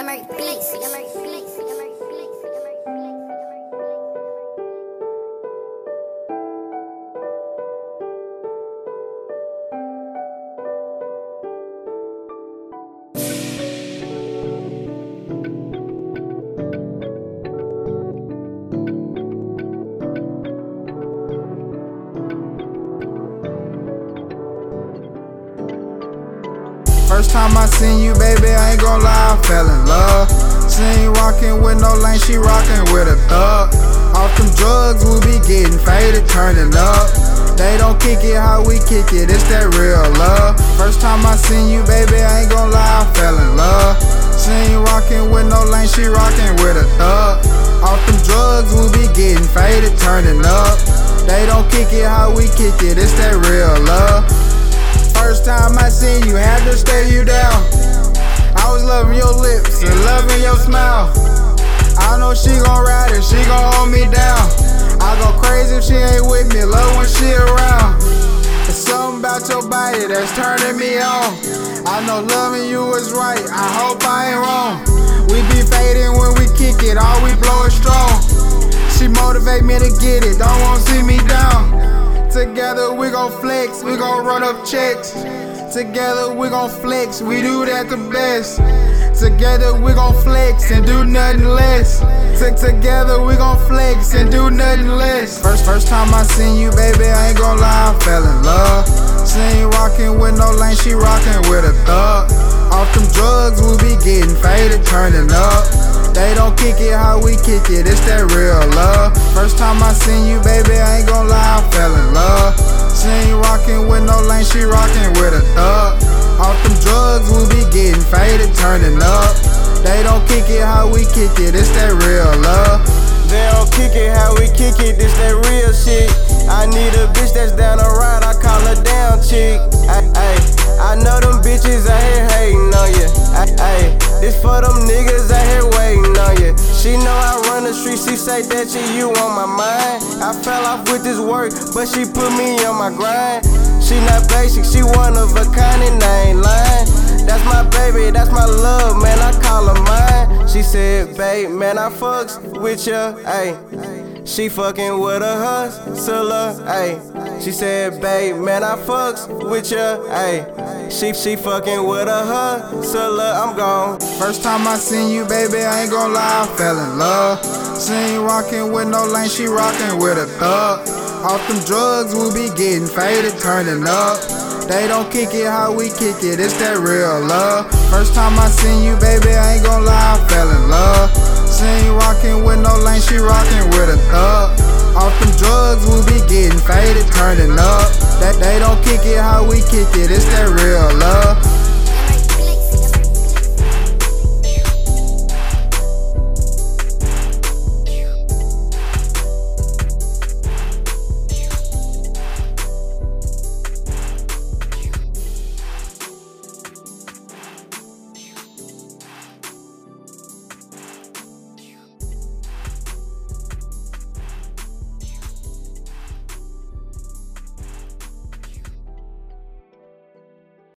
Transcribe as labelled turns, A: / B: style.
A: Yammer, please, Yammer, please, Yammer, please,
B: First time I seen you, baby, I ain't gon' lie, I fell in love. She ain't rockin' with no lane, she rockin' with a thug. Off them drugs, we be getting faded, turning up. They don't kick it how we kick it, it's that real love. First time I seen you, baby, I ain't gon' lie, I fell in love. She ain't rockin' with no lane, she rockin' with a thug. Off them drugs, we be getting faded, turning up. They don't kick it how we kick it, it's that real love. You, had to stare you down. I was loving your lips and loving your smile. I know she gon' ride it, she gon' hold me down. I go crazy if she ain't with me, love when she around. There's something about your body that's turning me on. I know loving you is right, I hope I ain't wrong. We be fading when we kick it, all we blow is strong. She motivate me to get it, don't wanna see me down. Together we gon' flex, we gon' run up checks. Together we gon' flex, we do that the best. Together we gon' flex and do nothing less. T- Together we gon' flex and do nothing less. First, first time I seen you, baby, I ain't gon' lie, I fell in love. She ain't rockin' with no lane, she rockin' with a thug. Off them drugs, we be getting faded, turning up. They don't kick it how we kick it, it's that real love. First time I seen you, baby, I ain't gon' lie, I fell in love. She ain't rockin' with no lane, she rockin' with a thug. Off them drugs, we be getting faded, turning up. They don't kick it how we kick it, it's that real love.
C: They don't kick it how we kick it, this that real shit. I need a bitch that's down to ride, I call her down chick. Ay, ay, I know them bitches out here hating on you. Ay, ay, this for them she say that she you on my mind. I fell off with this work, but she put me on my grind. She not basic, she one of a kind and I ain't lying. That's my baby, that's my love, man, I call her mine. She said, babe, man, I fucks with ya, ayy. She fucking with a hustler, ayy. She said, babe, man, I fucks with ya, ayy. She, she fucking with a hustler, I'm gone.
B: First time I seen you, baby, I ain't gon' lie, I fell in love. She ain't rockin' with no lane, she rockin' with a thug. Off them drugs, we be getting faded, turning up. They don't kick it how we kick it, it's that real love. First time I seen you, baby, I ain't gon' lie, I fell in love. She ain't rockin' with no lane, she rockin' with a thug. Off them drugs, we be getting faded, turning up. That they don't kick it how we kick it, it's that real love.